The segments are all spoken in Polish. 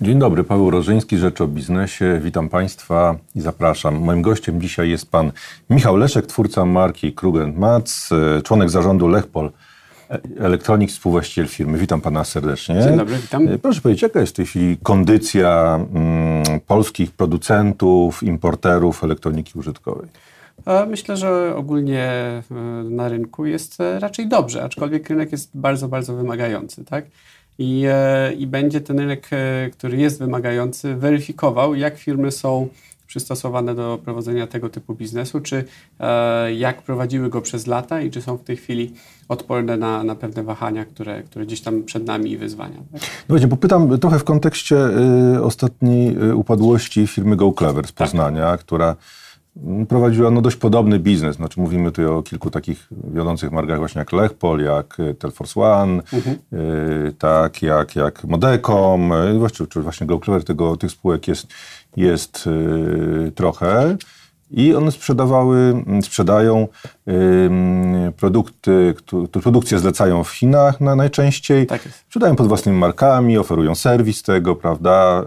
Dzień dobry, Paweł Rożyński, Rzecz o Biznesie. Witam Państwa i zapraszam. Moim gościem dzisiaj jest Pan Michał Leszek, twórca marki Krug Mats, członek zarządu Lechpol Elektronik, współwłaściciel firmy. Witam Pana serdecznie. Dzień dobry, witam. Proszę powiedzieć, jaka jest w tej chwili kondycja mm, polskich producentów, importerów elektroniki użytkowej? Myślę, że ogólnie e, na rynku jest e, raczej dobrze, aczkolwiek rynek jest bardzo, bardzo wymagający. Tak? I, e, I będzie ten rynek, który jest wymagający, weryfikował, jak firmy są przystosowane do prowadzenia tego typu biznesu, czy jak prowadziły go przez lata i czy są w tej chwili odporne na, na pewne wahania, które, które gdzieś tam przed nami i wyzwania. Tak? No bo pytam trochę w kontekście y, ostatniej y, upadłości firmy GoClever z. Poznania, tak. która prowadziła no, dość podobny biznes. Znaczy, mówimy tu o kilku takich wiodących markach właśnie jak Lechpol, jak y, Telforce One, mhm. y, tak, jak, jak Modecom, y, właśnie, czy właśnie GoClever, tego, tych spółek jest, jest y, trochę. I one sprzedawały, mm, sprzedają produkty, które produkcję zlecają w Chinach na, najczęściej. Tak jest. Sprzedają pod własnymi markami, oferują serwis tego, prawda,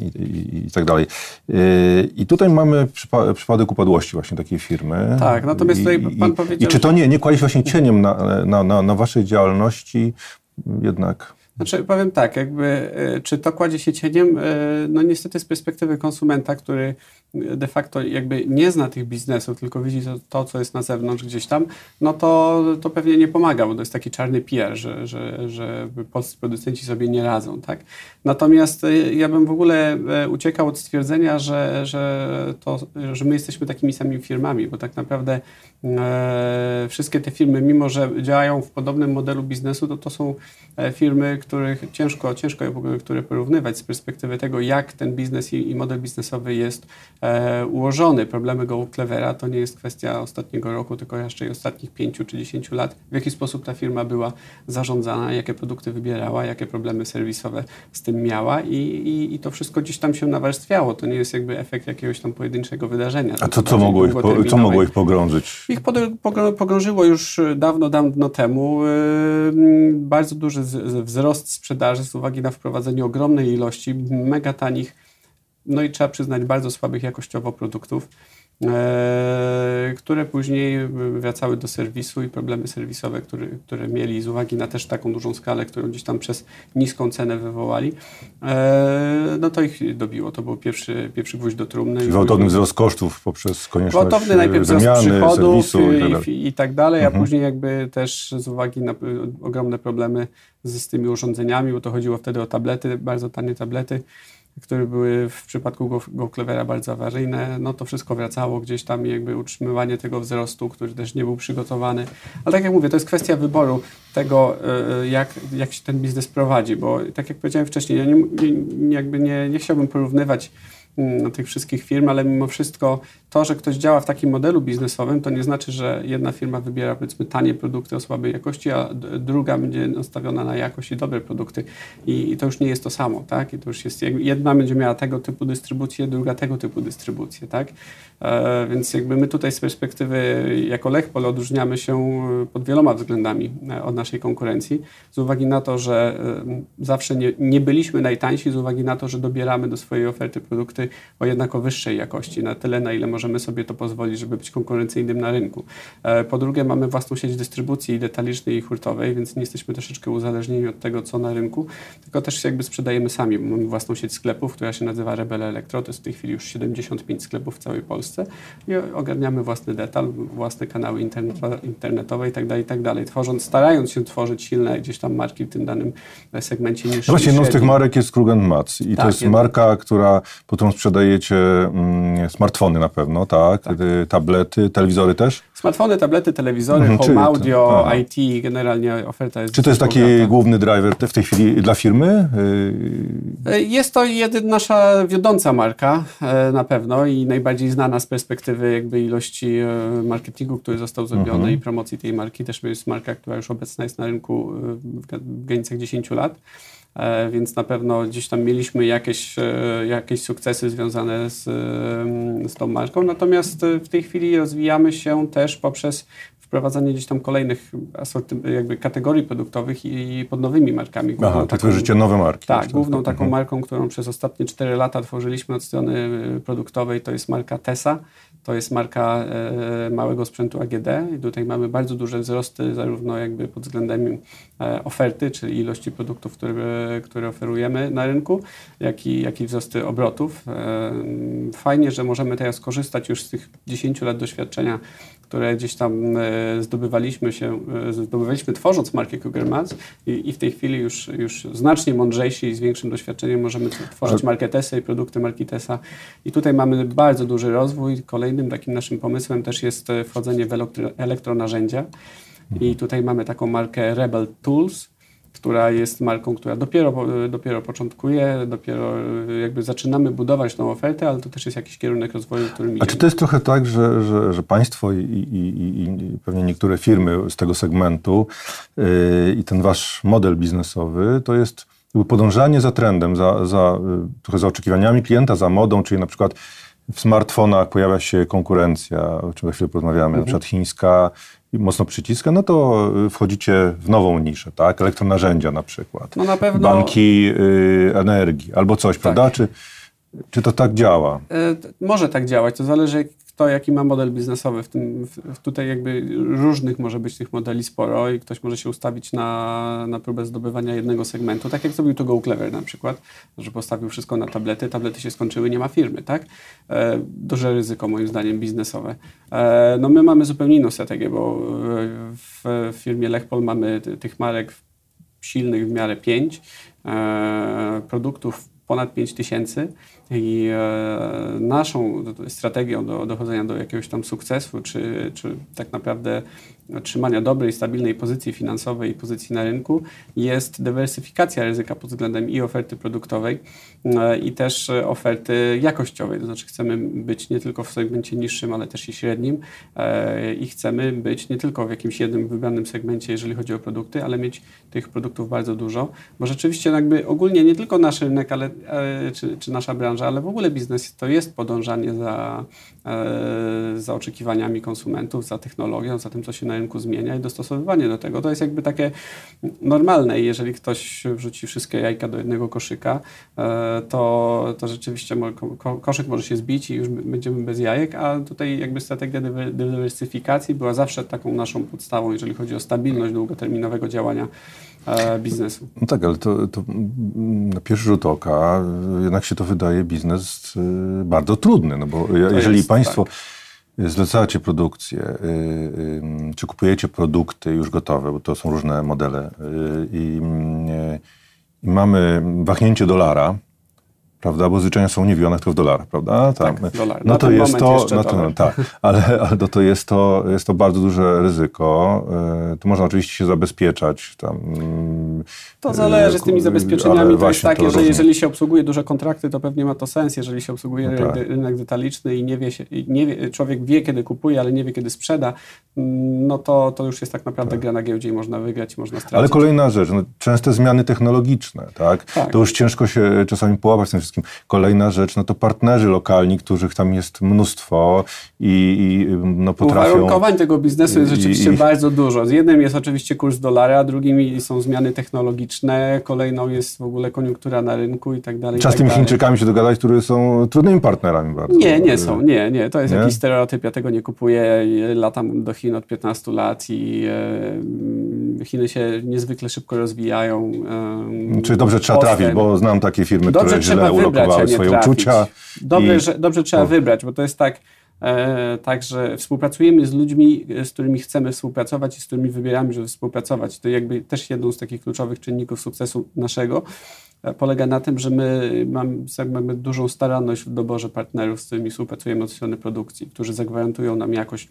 i, i, i tak dalej. Y, I tutaj mamy przypa przypadek upadłości właśnie takiej firmy. Tak, natomiast tutaj pan powiedział... I czy to nie, nie kładzie się właśnie cieniem na, na, na, na waszej działalności jednak... Znaczy, powiem tak, jakby, e, czy to kładzie się cieniem? E, no niestety z perspektywy konsumenta, który de facto jakby nie zna tych biznesów, tylko widzi to, to, co jest na zewnątrz gdzieś tam, no to, to pewnie nie pomaga, bo to jest taki czarny PR, że, że, że polscy producenci sobie nie radzą, tak? Natomiast e, ja bym w ogóle uciekał od stwierdzenia, że, że, to, że my jesteśmy takimi samymi firmami, bo tak naprawdę e, wszystkie te firmy, mimo że działają w podobnym modelu biznesu, to to są firmy, których ciężko, ciężko które porównywać z perspektywy tego, jak ten biznes i, i model biznesowy jest e, ułożony. Problemy Go Clevera to nie jest kwestia ostatniego roku, tylko jeszcze i ostatnich pięciu czy dziesięciu lat. W jaki sposób ta firma była zarządzana, jakie produkty wybierała, jakie problemy serwisowe z tym miała i, i, i to wszystko gdzieś tam się nawarstwiało. To nie jest jakby efekt jakiegoś tam pojedynczego wydarzenia. A to, co, mogło ich, po, co mogło ich pogrążyć? Ich pogrążyło już dawno, dawno temu. Bardzo duży wzrost wzrost sprzedaży z uwagi na wprowadzenie ogromnej ilości mega tanich, no i trzeba przyznać bardzo słabych jakościowo produktów. E, które później wracały do serwisu i problemy serwisowe, które, które mieli z uwagi na też taką dużą skalę, którą gdzieś tam przez niską cenę wywołali, e, no to ich dobiło. To był pierwszy, pierwszy gwóźdź do trumny. Gwałtowny wzrost kosztów poprzez konieczność Gwałtowny najpierw wzrost przychodów i, tak i, i, tak dalej, mhm. a później jakby też z uwagi na ogromne problemy z, z tymi urządzeniami, bo to chodziło wtedy o tablety, bardzo tanie tablety, które były w przypadku GoClevera bardzo awaryjne, no to wszystko wracało gdzieś tam jakby utrzymywanie tego wzrostu, który też nie był przygotowany. Ale tak jak mówię, to jest kwestia wyboru tego, e, jak, jak się ten biznes prowadzi, bo tak jak powiedziałem wcześniej, ja nie, jakby nie, nie chciałbym porównywać tych wszystkich firm, ale mimo wszystko to, że ktoś działa w takim modelu biznesowym, to nie znaczy, że jedna firma wybiera powiedzmy tanie produkty o słabej jakości, a druga będzie nastawiona na jakość i dobre produkty. I, I, to już nie jest to samo, tak? I to już jest, jedna będzie miała tego typu dystrybucję, druga tego typu dystrybucję, tak? E, więc jakby my tutaj z perspektywy jako Lechpol odróżniamy się pod wieloma względami e, od naszej konkurencji, z uwagi na to, że e, zawsze nie, nie byliśmy najtańsi, z uwagi na to, że dobieramy do swojej oferty produkty o jednako wyższej jakości, na tyle, na ile możemy sobie to pozwolić, żeby być konkurencyjnym na rynku. E, po drugie, mamy własną sieć dystrybucji detalicznej i hurtowej, więc nie jesteśmy troszeczkę uzależnieni od tego, co na rynku, tylko też jakby sprzedajemy sami. Mamy własną sieć sklepów, która się nazywa Rebel Electro. To jest w tej chwili już 75 sklepów w całej Polsce i ogarniamy własny detal, własne kanały internetowe i tak dalej, i tak dalej. Tworząc, starając się tworzyć silne gdzieś tam marki w tym danym segmencie niż no Właśnie jedną z tych marek jest Krug Mats i tak, to jest jedna. marka, która, po którą sprzedajecie mm, smartfony na pewno no tak, tak. Y, tablety, telewizory też? Smartfony, tablety, telewizory, mhm, home audio, to, IT, generalnie oferta jest... Czy to jest taki bogata. główny driver w tej chwili dla firmy? Y, jest to jedy, nasza wiodąca marka e, na pewno i najbardziej znana z perspektywy jakby ilości e, marketingu, który został zrobiony mhm. i promocji tej marki. Też jest marka, która już obecna jest na rynku e, w granicach 10 lat. E, więc na pewno gdzieś tam mieliśmy jakieś, jakieś sukcesy związane z, z tą marką. Natomiast w tej chwili rozwijamy się też poprzez wprowadzanie gdzieś tam kolejnych asorty, jakby kategorii produktowych i pod nowymi markami. Aha, to tworzycie nowe marki. Tak, główną taką mhm. marką, którą przez ostatnie 4 lata tworzyliśmy od strony produktowej, to jest marka Tesa. To jest marka e, małego sprzętu AGD i tutaj mamy bardzo duże wzrosty zarówno jakby pod względem e, oferty, czyli ilości produktów, które, które oferujemy na rynku, jak i, jak i wzrosty obrotów. E, fajnie, że możemy teraz korzystać już z tych 10 lat doświadczenia, które gdzieś tam zdobywaliśmy się, zdobywaliśmy tworząc markę Cougar Mats i, i, w tej chwili już, już znacznie mądrzejsi i z większym doświadczeniem możemy tworzyć markę Tesa i produkty marki Tesa. I tutaj mamy bardzo duży rozwój. Kolejnym takim naszym pomysłem też jest wchodzenie w elektro, elektronarzędzia. I tutaj mamy taką markę Rebel Tools, która jest marką, która dopiero, dopiero początkuje, dopiero jakby zaczynamy budować tą ofertę, ale to też jest jakiś kierunek rozwoju, którym A czy to jest trochę tak, że, że, że państwo i, i, i, pewnie niektóre firmy z tego segmentu yy, i ten wasz model biznesowy to jest podążanie za trendem, za, za, trochę za oczekiwaniami klienta, za modą, czyli na przykład w smartfonach pojawia się konkurencja, o czym za chwilę porozmawiamy, mhm. na przykład chińska, mocno przyciska, no to wchodzicie w nową niszę, tak? Elektronarzędzia na przykład. No na pewno... Banki y, energii albo coś, tak. prawda? Czy, czy to tak działa? Y, może tak działać, to zależy kto jaki ma model biznesowy. W tym, w, tutaj jakby różnych może być tych modeli sporo i ktoś może się ustawić na, na próbę zdobywania jednego segmentu, tak jak zrobił to Go Clever na przykład, że postawił wszystko na tablety, tablety się skończyły, nie ma firmy, tak? E, duże ryzyko moim zdaniem biznesowe. E, no my mamy zupełnie inną strategię, bo w, w firmie Lechpol mamy tych marek silnych w miarę pięć, e, produktów ponad 5 tysięcy i e, naszą strategią do dochodzenia do jakiegoś tam sukcesu, czy, czy tak naprawdę trzymania dobrej, stabilnej pozycji finansowej i pozycji na rynku jest dywersyfikacja ryzyka pod względem i oferty produktowej, e, i też oferty jakościowej. To znaczy chcemy być nie tylko w segmencie niższym, ale też i średnim e, i chcemy być nie tylko w jakimś jednym wybranym segmencie, jeżeli chodzi o produkty, ale mieć tych produktów bardzo dużo, bo rzeczywiście jakby ogólnie nie tylko nasz rynek, ale, czy, czy nasza branża, ale w ogóle biznes to jest podążanie za, e, za oczekiwaniami konsumentów, za technologią, za tym, co się na rynku zmienia i dostosowywanie do tego. To jest jakby takie normalne i jeżeli ktoś wrzuci wszystkie jajka do jednego koszyka, e, to, to rzeczywiście koszyk może się zbić i już będziemy bez jajek, a tutaj jakby strategia dywersyfikacji była zawsze taką naszą podstawą, jeżeli chodzi o stabilność długoterminowego działania e, biznesu. No tak, ale to, to na pierwszy rzut oka jednak się to wydaje biznes y, bardzo trudny, no bo jeżeli jest, Państwo tak. Zlecacie produkcję, y, y, czy kupujecie produkty już gotowe, bo to są różne modele i, i mamy wahnięcie dolara, prawda? Bo zwyczajnie są nie w jonach, tylko w dolarach, prawda? Tak, tak dolar. No to jest to, no to, no, tak, ale, ale to, jest to jest to bardzo duże ryzyko. E, tu można oczywiście się zabezpieczać. Tam, to zależy z tymi zabezpieczeniami. To jest takie, to że jeżeli się obsługuje duże kontrakty, to pewnie ma to sens. Jeżeli się obsługuje no tak. rynek detaliczny i nie wie, się, nie wie, człowiek wie, kiedy kupuje, ale nie wie, kiedy sprzeda, mm, no to, to już jest tak naprawdę tak. gra na giełdzie i można wygrać, można stracić. Ale kolejna rzecz, no, częste zmiany technologiczne, tak? tak? To już ciężko się czasami połapać tym wszystkim. Kolejna rzecz, no to partnerzy lokalni, których tam jest mnóstwo i, i no potrafią... Uwarunkowań tego biznesu jest rzeczywiście i, bardzo dużo. Z jednym jest oczywiście kurs dolara, drugim są zmiany technologiczne, kolejną jest w ogóle koniunktura na rynku i tak dalej. Czas tak tymi Chińczykami się dogadać, którzy są trudnymi partnerami bardzo. Nie, nie są, nie, nie. To jest nie? jakiś stereotyp, ja tego nie kupuję. Latam do Chin od 15 lat i e, Chiny się niezwykle szybko rozwijają. E, Czyli dobrze trzeba trafić, bo znam takie firmy, dobrze które źle ulokowały swoje trafić. uczucia. Dobrze, i... że, dobrze trzeba wybrać, bo to jest tak, e, tak, że współpracujemy z ludźmi, z którymi chcemy współpracować i z którymi wybieramy, żeby współpracować. To jakby też jedną z takich kluczowych czynników sukcesu naszego e, polega na tym, że my mamy, mamy dużą staranność w doborze partnerów, z którymi współpracujemy od strony produkcji, którzy zagwarantują nam jakość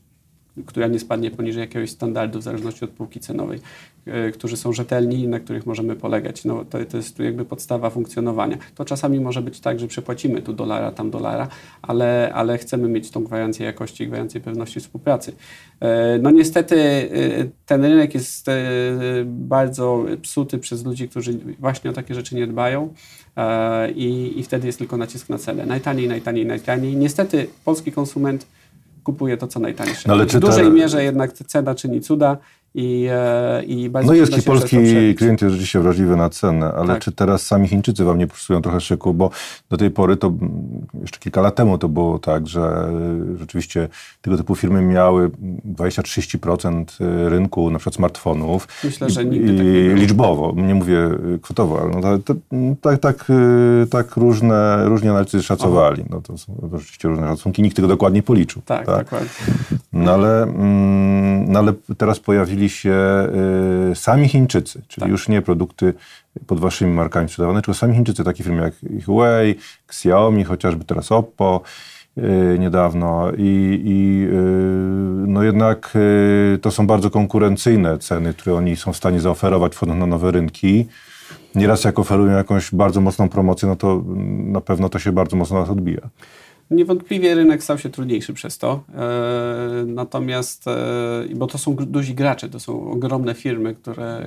która nie spadnie poniżej jakiegoś standardu w zależności od półki cenowej, e, którzy są rzetelni i na których możemy polegać. No, to, to jest jakby podstawa funkcjonowania. To czasami może być tak, że przepłacimy tu dolara, tam dolara, ale, ale chcemy mieć tą gwarancję jakości, gwarancję pewności współpracy. E, no niestety e, ten rynek jest bardzo psuty przez ludzi, którzy właśnie o takie rzeczy nie dbają i, i wtedy jest tylko nacisk na cenę. Najtaniej, najtaniej, najtaniej. Niestety polski konsument kupuje to, co najtańsze. No, ale w dużej ta... mierze jednak cena czyni cuda i, e, i No jest i polski klient jest rzeczywiście wrażliwy na cenę, ale tak. czy teraz sami Chińczycy wam nie psują trochę szyku, bo do tej pory to jeszcze kilka lat temu to było tak, że rzeczywiście tego typu firmy miały 20-30% rynku na przykład smartfonów. Myślę, że nigdy i, tak nie liczbowo, nie mówię kwotowo, ale no to, to, tak, tak, tak różne, różnie analitycy szacowali. No to są rzeczywiście różne szacunki, nikt tego dokładnie policzył. Tak, tak? dokładnie. No ale, mm, no ale teraz pojawili pojawili się y, sami Chińczycy, czyli tak. już nie produkty pod waszymi markami sprzedawane, tylko sami Chińczycy, takie firmy jak Huawei, Xiaomi, chociażby teraz Oppo y, niedawno i, i y, no jednak to są bardzo konkurencyjne ceny, które oni są w stanie zaoferować wchodząc na nowe rynki. Nieraz jak oferują jakąś bardzo mocną promocję, no to na pewno to się bardzo mocno nas odbija. Niewątpliwie rynek stał się trudniejszy przez to. E, natomiast, e, bo to są duzi gracze, to są ogromne firmy, które,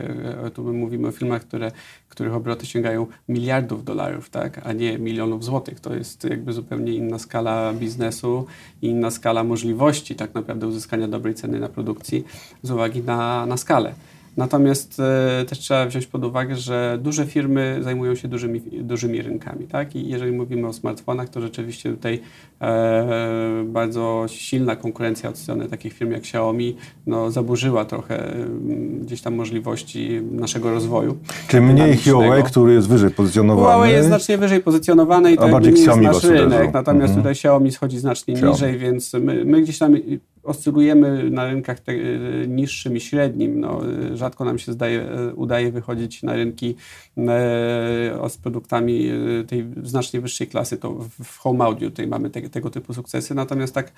e, tu my mówimy o firmach, które, których obroty sięgają miliardów dolarów, tak, a nie milionów złotych. To jest jakby zupełnie inna skala biznesu i inna skala możliwości tak naprawdę uzyskania dobrej ceny na produkcji z uwagi na, na skalę. Natomiast e, też trzeba wziąć pod uwagę, że duże firmy zajmują się dużymi, dużymi rynkami. Tak? I jeżeli mówimy o smartfonach, to rzeczywiście tutaj e, bardzo silna konkurencja od strony takich firm jak Xiaomi no, zaburzyła trochę e, gdzieś tam możliwości naszego rozwoju. Czy mniej Huawei, który jest wyżej pozycjonowany? Huawei jest znacznie wyżej pozycjonowany i to nie jest nasz rynek. Natomiast mhm. tutaj Xiaomi schodzi znacznie Xiaomi. niżej, więc my, my gdzieś tam oscylujemy na rynkach te, e, niższym i średnim. No, e, rzadko nam się zdaje, e, udaje wychodzić na rynki e, z produktami tej znacznie wyższej klasy. To w home audio tutaj mamy te, tego typu sukcesy. Natomiast tak,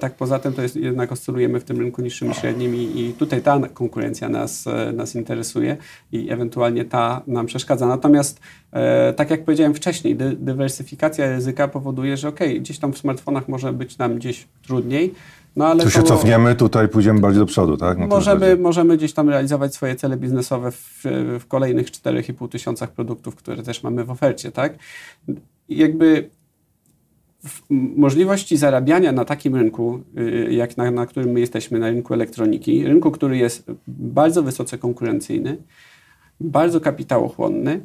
tak poza tym to jest, jednak oscylujemy w tym rynku niższym i średnim i, i tutaj ta konkurencja nas, nas interesuje i ewentualnie ta nam przeszkadza. Natomiast e, tak jak powiedziałem wcześniej, dy, dywersyfikacja ryzyka powoduje, że ok, gdzieś tam w smartfonach może być nam gdzieś trudniej, no, ale to się to, cofniemy, tutaj pójdziemy bardziej do przodu, tak? No możemy, możemy gdzieś tam realizować swoje cele biznesowe w, w kolejnych 4,5 tysiącach produktów, które też mamy w ofercie, tak? jakby możliwości zarabiania na takim rynku, y, jak na, na którym my jesteśmy, na rynku elektroniki, rynku, który jest bardzo wysoce konkurencyjny, bardzo kapitałochłonny,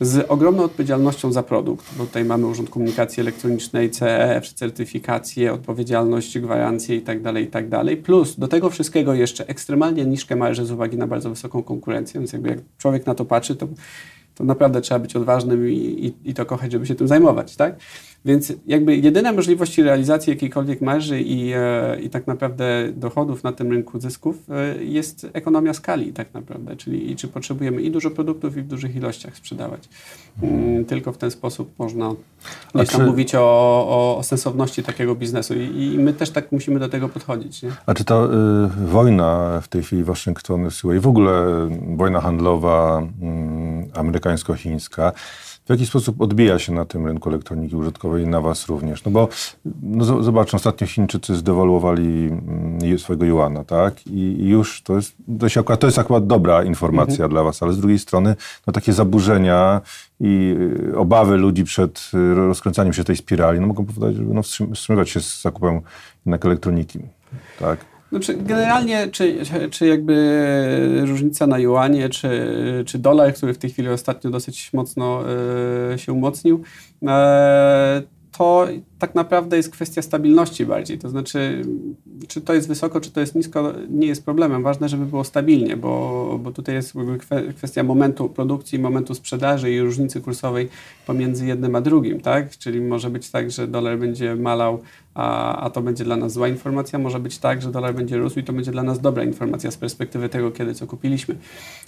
z ogromną odpowiedzialnością za produkt, bo tutaj mamy Urząd Komunikacji Elektronicznej, CEF, certyfikację, odpowiedzialność, gwarancję itd., tak itd. Tak Plus do tego wszystkiego jeszcze ekstremalnie niskie marże z uwagi na bardzo wysoką konkurencję, więc jakby jak człowiek na to patrzy, to, to naprawdę trzeba być odważnym i, i, i to kochać, żeby się tym zajmować, tak? Więc jakby jedyna możliwość realizacji jakiejkolwiek marży i, e, i tak naprawdę dochodów na tym rynku zysków e, jest ekonomia skali tak naprawdę, czyli czy potrzebujemy i dużo produktów i w dużych ilościach sprzedawać. Mm, tylko w ten sposób można gdzieś tam czy... mówić o, o, o, sensowności takiego biznesu I, i, my też tak musimy do tego podchodzić. Nie? A czy ta y, wojna w tej chwili Waszyngtonu i w ogóle wojna handlowa y, amerykańsko-chińska w jaki sposób odbija się na tym rynku elektroniki użytkowej i na Was również? No bo no zobacz, ostatnio Chińczycy zdewoluowali mm, swojego juana, tak? I już to jest, to akurat, to jest akurat dobra informacja mhm. dla Was, ale z drugiej strony no takie zaburzenia i y, obawy ludzi przed y, rozkręcaniem się tej spirali, no mogą powodować, żeby no, wstrzymywać się z zakupem jednak elektroniki, tak? Znaczy, generalnie, czy, czy jakby różnica na juanie, czy, czy dolar, który w tej chwili ostatnio dosyć mocno y, się umocnił, y, to tak naprawdę jest kwestia stabilności bardziej. To znaczy, czy to jest wysoko, czy to jest nisko, nie jest problemem. Ważne, żeby było stabilnie, bo, bo tutaj jest kwestia momentu produkcji, momentu sprzedaży i różnicy kursowej pomiędzy jednym a drugim, tak? Czyli może być tak, że dolar będzie malał, a, a to będzie dla nas zła informacja. Może być tak, że dolar będzie rósł i to będzie dla nas dobra informacja z perspektywy tego, kiedy co kupiliśmy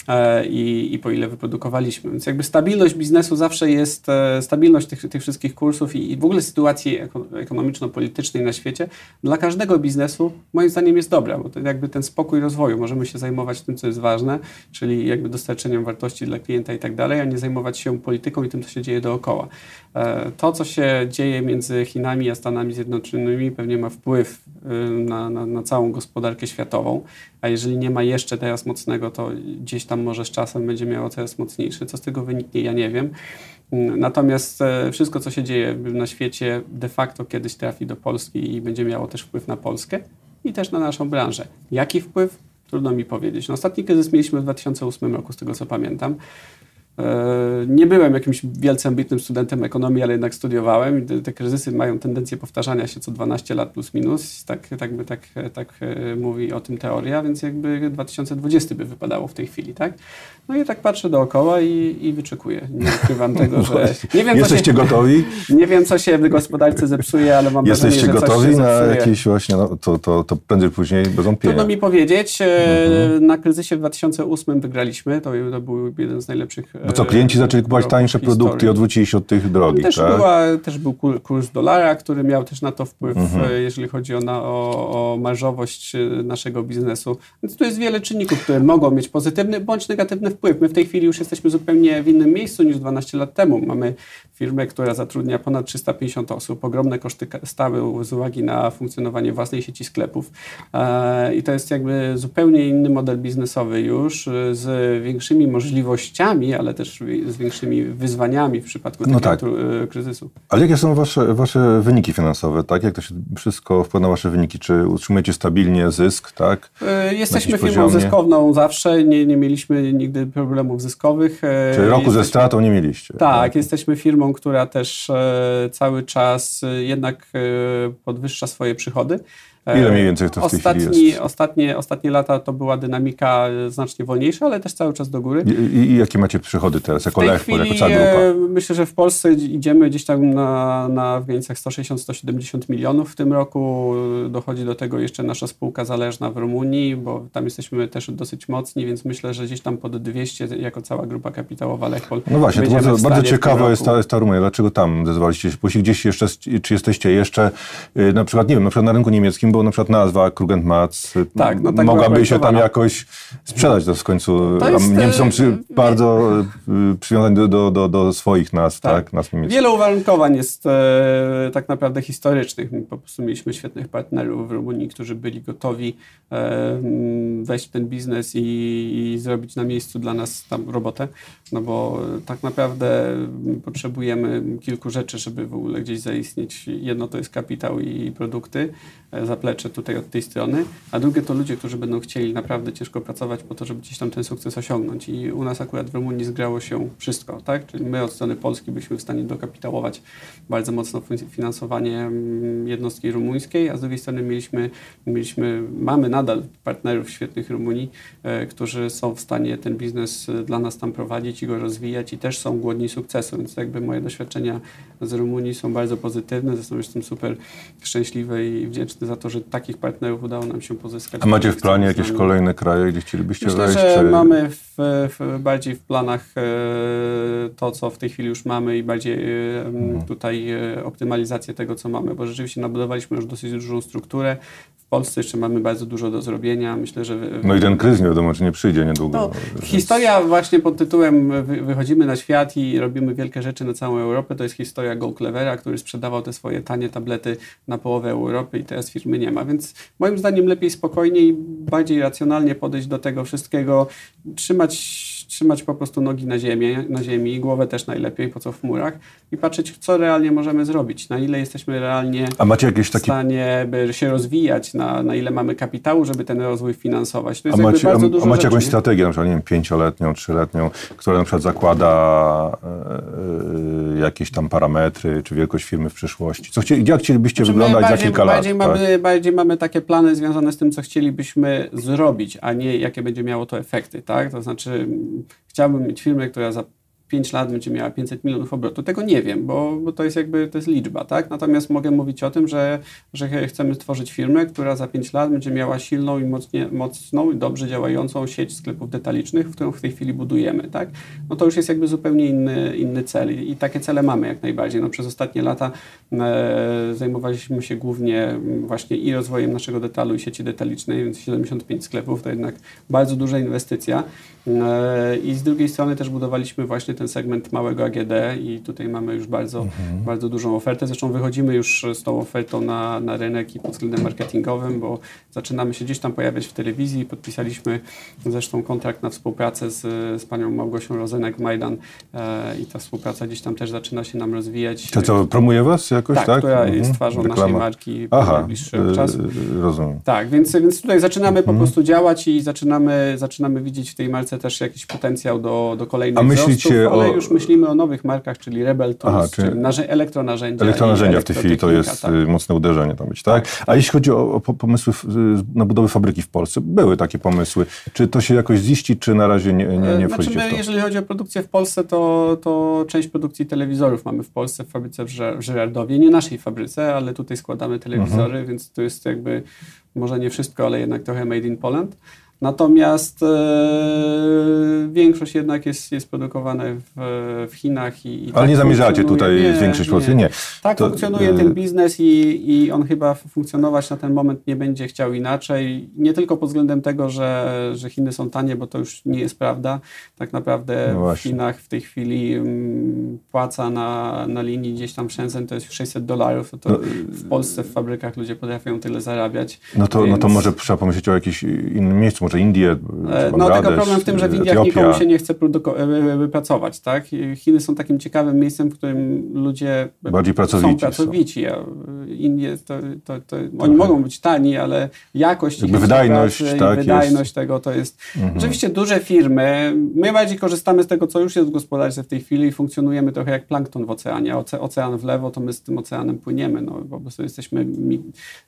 e, i, i po ile wyprodukowaliśmy. Więc jakby stabilność biznesu zawsze jest, e, stabilność tych, tych wszystkich kursów i, i w ogóle sytuacji ekonomiczno-politycznej na świecie dla każdego biznesu moim zdaniem jest dobra, bo to jakby ten spokój rozwoju, możemy się zajmować tym, co jest ważne, czyli jakby dostarczeniem wartości dla klienta i tak dalej, a nie zajmować się polityką i tym, co się dzieje dookoła. E, to, co się dzieje między Chinami a Stanami Zjednoczonymi pewnie ma wpływ y, na, na, na całą gospodarkę światową, a jeżeli nie ma jeszcze teraz mocnego, to gdzieś tam może z czasem będzie miało coraz mocniejszy. Co z tego wyniknie, ja nie wiem. Natomiast e, wszystko, co się dzieje na świecie, de facto kiedyś trafi do Polski i będzie miało też wpływ na Polskę i też na naszą branżę. Jaki wpływ? Trudno mi powiedzieć. No, ostatni kryzys mieliśmy w 2008 roku, z tego co pamiętam. E, nie byłem jakimś wielce ambitnym studentem ekonomii, ale jednak studiowałem i te, kryzysy mają tendencję powtarzania się co 12 lat plus minus. Tak, tak, by, tak, tak e, mówi o tym teoria, więc jakby 2020 by wypadało w tej chwili, tak? No i tak patrzę dookoła i, i wyczekuję. Nie ukrywam tego, że... Nie wiem, Jesteście się, gotowi? Nie wiem, co się w gospodarce zepsuje, ale mam Jesteście wrażenie, że gotowi coś się na jakieś właśnie, no, to, to, to prędzej później bez wątpienia. Trudno mi powiedzieć. E, mhm. Na kryzysie w 2008 wygraliśmy. To, to był jeden z najlepszych bo co, klienci zaczęli kupować tańsze produkty i odwrócili się od tych drogich, też, tak? była, też był kurs dolara, który miał też na to wpływ, mhm. E, jeżeli chodzi o, na, o, o marżowość e, naszego biznesu. Więc tu jest wiele czynników, które mogą mieć pozytywny bądź negatywny wpływ. My w tej chwili już jesteśmy zupełnie w innym miejscu niż 12 lat temu. Mamy firmę, która zatrudnia ponad 350 osób, ogromne koszty stałe z uwagi na funkcjonowanie własnej sieci sklepów. E, I to jest jakby zupełnie inny model biznesowy już, z większymi możliwościami, ale też z większymi wyzwaniami w przypadku no tak. E, kryzysu. Ale jakie są wasze, wasze wyniki finansowe? Tak? Jak to się wszystko wpływa na wasze wyniki? Czy utrzymujecie stabilnie zysk? Tak? E, jesteśmy firmą poziomie? zyskowną zawsze. Nie, nie mieliśmy nigdy problemów zyskowych. E, Czyli roku jesteśmy... ze stratą nie mieliście? Tak, tak, jesteśmy firmą, która też cały czas jednak podwyższa swoje przychody. Ile mniej więcej to w tej Ostatni, chwili jest? Ostatnie, ostatnie lata to była dynamika znacznie wolniejsza, ale też cały czas do góry. I, i jakie macie przychody teraz jako Lechpol, jako cała grupa? E, myślę, że w Polsce idziemy gdzieś tam na, na w granicach 160-170 milionów w tym roku. Dochodzi do tego jeszcze nasza spółka zależna w Rumunii, bo tam jesteśmy też dosyć mocni, więc myślę, że gdzieś tam pod 200 jako cała grupa kapitałowa Lechpol. No właśnie, to bardzo, bardzo ciekawa jest ta, jest ta Rumunia. Dlaczego tam zdecydowaliście się? Gdzieś jeszcze, czy jesteście jeszcze, y, na przykład, nie wiem, na przykład na rynku niemieckim, bo bo na przykład nazwa Krugent Mats tak, no tak mogłaby się tam jakoś sprzedać to w końcu. To jest, Niemcy są przy, bardzo y, przywiązani do, do, do, do, swoich nazw, tak, tak nazw. Wiele uwarunkowań jest e, tak naprawdę historycznych. My po prostu mieliśmy świetnych partnerów w Rumunii, którzy byli gotowi e, wejść w ten biznes i, i zrobić na miejscu dla nas tam robotę, no bo tak naprawdę potrzebujemy kilku rzeczy, żeby w ogóle gdzieś zaistnieć. Jedno to jest kapitał i produkty, e, zaplecze tutaj od tej strony, a drugie to ludzie, którzy będą chcieli naprawdę ciężko pracować po to, żeby gdzieś tam ten sukces osiągnąć. I u nas akurat w Rumunii zgrało się wszystko, tak? Czyli my od strony Polski byliśmy w stanie dokapitałować bardzo mocno finansowanie mm, jednostki rumuńskiej, a z drugiej strony mieliśmy, mieliśmy mamy nadal partnerów świetnych Rumunii, e, którzy są w stanie ten biznes e, dla nas tam prowadzić i go rozwijać i też są głodni sukcesu, więc jakby moje doświadczenia z Rumunii są bardzo pozytywne, zresztą jestem super szczęśliwy i wdzięczny za to, że takich partnerów udało nam się pozyskać. A macie w planie jakieś kolejne kraje, gdzie chcielibyście Myślę, wejść? Że mamy w, w, bardziej w planach e, to, co w tej chwili już mamy i bardziej e, mhm. tutaj e, optymalizację tego, co mamy, bo rzeczywiście nabudowaliśmy już dosyć dużą strukturę. W Polsce jeszcze mamy bardzo dużo do zrobienia. Myślę, że... No i ten kryzys nie wiadomo, czy nie przyjdzie niedługo. No, więc... Historia właśnie pod tytułem wychodzimy na świat i robimy wielkie rzeczy na całą Europę, to jest historia Go Clevera, który sprzedawał te swoje tanie tablety na połowę Europy i teraz firmy nie ma. Więc moim zdaniem lepiej spokojniej, bardziej racjonalnie podejść do tego wszystkiego, trzymać trzymać po prostu nogi na, ziemię, na ziemi, głowę też najlepiej, po co w murach i patrzeć, co realnie możemy zrobić, na ile jesteśmy realnie A macie jakieś takie... w stanie by się rozwijać, na, na ile mamy kapitału, żeby ten rozwój finansować. To jest a macie, bardzo a, dużo a macie rzeczy, jakąś nie? strategię, na przykład nie wiem, pięcioletnią, trzyletnią, która na przykład zakłada yy, jakieś tam parametry, czy wielkość firmy w przyszłości? Co chcie, jak chcielibyście znaczy wyglądać bardziej, za kilka bardziej lat? Mamy, tak? Bardziej mamy takie plany związane z tym, co chcielibyśmy zrobić, a nie jakie będzie miało to efekty, tak? To znaczy chciałbym mieć firmę, która za 5 lat będzie miała 500 milionów obrotu. Tego nie wiem, bo, bo, to jest jakby to jest liczba, tak? Natomiast mogę mówić o tym, że, że chcemy stworzyć firmę, która za 5 lat będzie miała silną i mocnie, mocną i dobrze działającą sieć sklepów detalicznych, którą w tej chwili budujemy, tak? No to już jest jakby zupełnie inny, inny cel i, takie cele mamy jak najbardziej. No przez ostatnie lata e, zajmowaliśmy się głównie właśnie i rozwojem naszego detalu i sieci detalicznej, więc 75 sklepów to jednak bardzo duża inwestycja i z drugiej strony też budowaliśmy właśnie ten segment małego AGD i tutaj mamy już bardzo, mhm. bardzo dużą ofertę. Zresztą wychodzimy już z tą ofertą na, na rynek i pod względem marketingowym, bo zaczynamy się gdzieś tam pojawiać w telewizji. Podpisaliśmy zresztą kontrakt na współpracę z, z panią Małgosią Rozenek-Majdan e, i ta współpraca gdzieś tam też zaczyna się nam rozwijać. To co, promuje was jakoś, tak? tak? która mhm. jest twarzą Reklama. naszej marki Aha, najbliższy e, czas. Rozumiem. Tak, więc, więc tutaj zaczynamy mhm. po prostu działać i zaczynamy, zaczynamy widzieć w tej marce też jakiś potencjał do, do kolejnych A myślicie wzrostów, ale o... już myślimy o nowych markach, czyli Rebel Tools, Aha, czyli, czyli narzę elektronarzędzia. Elektronarzędzia w tej chwili to jest tak. Y, mocne uderzenie tam być, tak? tak? A jeśli chodzi o, o pomysły na budowę fabryki w Polsce, były takie pomysły. Czy to się jakoś ziści, czy na razie nie, nie, nie znaczy wchodzicie my, w to? Jeżeli chodzi o produkcję w Polsce, to, to część produkcji telewizorów mamy w Polsce w fabryce w Żyrardowie. Nie naszej fabryce, ale tutaj składamy telewizory, mhm. więc to jest jakby może nie wszystko, ale jednak trochę made in Poland. Natomiast e, większość jednak jest, jest produkowane w, w Chinach. I, i Ale tak nie zamierzacie tutaj nie, zwiększyć nie. Nie. Tak to, funkcjonuje e... ten biznes i, i on chyba funkcjonować na ten moment nie będzie chciał inaczej. Nie tylko pod względem tego, że, że Chiny są tanie, bo to już nie jest prawda. Tak naprawdę no w Chinach w tej chwili m, mm, płaca na, na linii gdzieś tam Shenzhen to jest 600 dolarów. To, to no, w Polsce w fabrykach ludzie potrafią tyle zarabiać. No to, więc... no to może trzeba pomyśleć o jakimś innym miejscu może Indie, e, No tylko problem w tym, że w Indiach Etiopia. nikomu się nie chce wypracować, tak? Chiny są takim ciekawym miejscem, w którym ludzie Bardziej pracowici są pracowici, a Indie to, to, to oni mogą być tani, ale jakość Jakby wydajność, tak, wydajność jest. tego to jest... Mhm. Oczywiście duże firmy, my bardziej korzystamy z tego, co już jest w gospodarce w tej chwili i funkcjonujemy trochę jak plankton w oceanie. Ocean w lewo, to my z tym oceanem płyniemy. No, po prostu jesteśmy,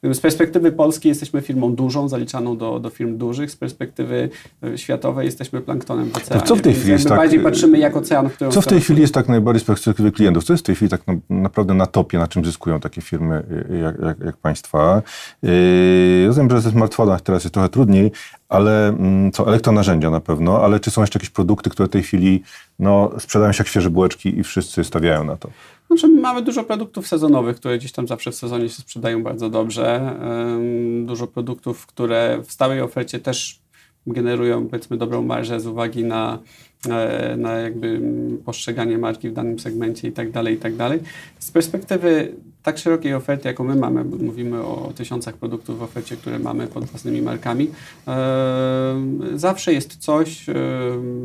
z perspektywy Polski jesteśmy firmą dużą, zaliczaną do, do firm dużych, z perspektywy światowej jesteśmy planktonem w oceanie. To co w tej chwili jest tak, bardziej patrzymy jak ocean, w którym... Co w tej chwili jest tak najbardziej z perspektywy klientów? Co jest w tej chwili tak na, naprawdę na topie, na czym zyskują takie firmy e, jak, jak, jak państwa? Yy, rozumiem, że ze smartfonach teraz jest trochę trudniej, ale mm, co, elektronarzędzia na pewno, ale czy są jeszcze jakieś produkty, które w tej chwili no, sprzedają się jak świeże bułeczki i wszyscy stawiają na to? Znaczy, mamy dużo produktów sezonowych, które gdzieś tam zawsze w sezonie się sprzedają bardzo dobrze. Dużo produktów, które w stałej ofercie też generują powiedzmy dobrą marżę z uwagi na, e, na jakby postrzeganie marki w danym segmencie i tak dalej, i tak dalej. Z perspektywy tak szerokiej oferty, jaką my mamy, mówimy o tysiącach produktów w ofercie, które mamy pod własnymi markami, zawsze jest coś,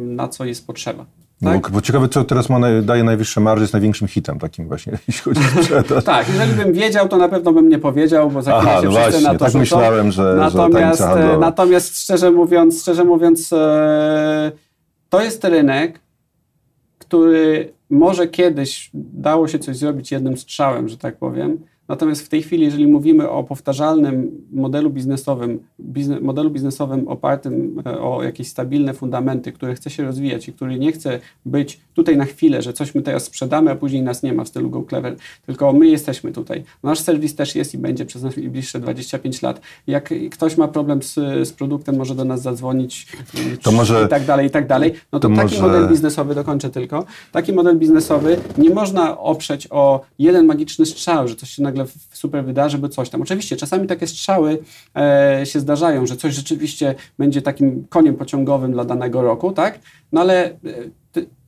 na co jest potrzeba. Tak? Bo, bo, ciekawe, co teraz ma, daje najwyższe marże, jest największym hitem takim właśnie, jeśli chodzi o sprzedaż. tak, jeżeli bym wiedział, to na pewno bym nie powiedział, bo za chwilę Aha, się no właśnie, na to tak myślałem, że, natomiast, że natomiast szczerze mówiąc, szczerze mówiąc, e, to jest rynek, który może kiedyś dało się coś zrobić jednym strzałem, że tak powiem, Natomiast w tej chwili, jeżeli mówimy o powtarzalnym modelu biznesowym, biznes, modelu biznesowym opartym e, o jakieś stabilne fundamenty, które chce się rozwijać i który nie chce być tutaj na chwilę, że coś my teraz sprzedamy, a później nas nie ma w stylu Go Clever, tylko my jesteśmy tutaj. Nasz serwis też jest i będzie przez najbliższe 25 lat. Jak ktoś ma problem z, z produktem, może do nas zadzwonić to może, i tak dalej, i tak dalej. No to, to taki może... model biznesowy, dokończę tylko, taki model biznesowy nie można oprzeć o jeden magiczny strzał, że coś się nagle nagle super wydarzy, by coś tam. Oczywiście czasami takie strzały e, się zdarzają, że coś rzeczywiście będzie takim koniem pociągowym dla danego roku, tak? No ale e,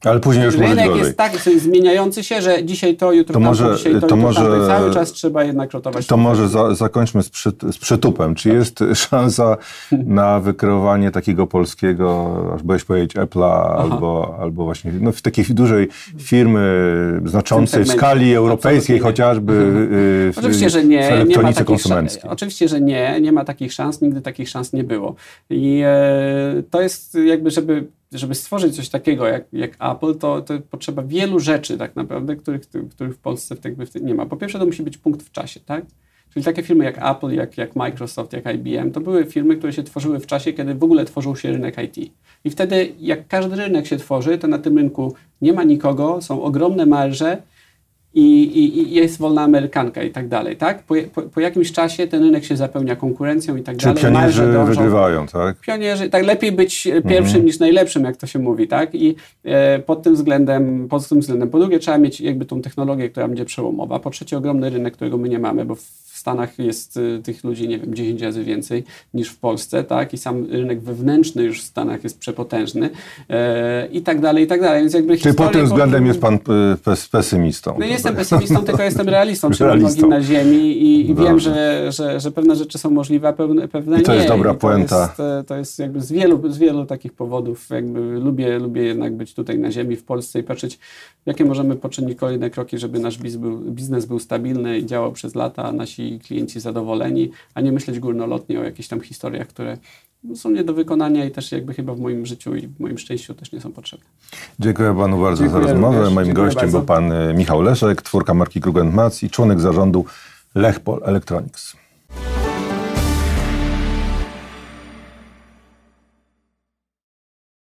ale później już Rynek może jest tak zmieniający się, że dzisiaj to, jutro to może, dzisiaj to, to może, tamto. Cały czas trzeba jednak rotować. To może za, zakończmy z, przy, z przytupem. Czy jest szansa na wykreowanie takiego polskiego, aż byłeś powiedzieć Apple'a, albo, albo właśnie no, w takiej dużej firmy znaczącej w, w skali europejskiej chociażby mhm. y, w, Oczywiście, że nie. nie ma konsumenckiej. Oczywiście, że nie. Nie ma takich szans. Nigdy takich szans nie było. I e, to jest jakby, żeby żeby stworzyć coś takiego jak, jak Apple, to, to potrzeba wielu rzeczy tak naprawdę, których, których w Polsce jakby nie ma. Po pierwsze to musi być punkt w czasie, tak? Czyli takie firmy jak Apple, jak, jak Microsoft, jak IBM, to były firmy, które się tworzyły w czasie, kiedy w ogóle tworzył się rynek IT. I wtedy, jak każdy rynek się tworzy, to na tym rynku nie ma nikogo, są ogromne marże i, i, i, jest wolna amerykanka i tak dalej, tak? Po, po, po, jakimś czasie ten rynek się zapełnia konkurencją i tak Czyli dalej. pionierzy wygrywają, tak? Pionierzy, tak, lepiej być pierwszym mhm. niż najlepszym, jak to się mówi, tak? I e, pod tym względem, pod tym względem, po drugie trzeba mieć jakby tą technologię, która będzie przełomowa, po trzecie ogromny rynek, którego my nie mamy, bo w Stanach jest y, tych ludzi, nie wiem, 10 razy więcej niż w Polsce, tak? I sam rynek wewnętrzny już w Stanach jest przepotężny e, i tak dalej, i tak dalej. Więc jakby Czyli pod tym względem jest pan y, pesymistą? No nie jestem pesymistą, tylko jestem realistą, trzymam nogi na ziemi i, i wiem, że, że, że pewne rzeczy są możliwe, a pewne, pewne I to nie. jest dobra puenta. To jest, e, to jest jakby z wielu, z wielu takich powodów, jakby lubię, lubię jednak być tutaj na ziemi w Polsce i patrzeć, jakie możemy poczynić kolejne kroki, żeby nasz biznes był, biznes był stabilny i działał przez lata, a nasi klienci zadowoleni, a nie myśleć górnolotnie o jakichś tam historiach, które są nie do wykonania i też jakby chyba w moim życiu i w moim szczęściu też nie są potrzebne. Dziękuję panu bardzo Dziękuję za rozmowę. Również. Moim Dziękuję gościem bardzo. był pan e, Michał Leszek, twórca marki Krug Mats i członek zarządu Lechpol Electronics.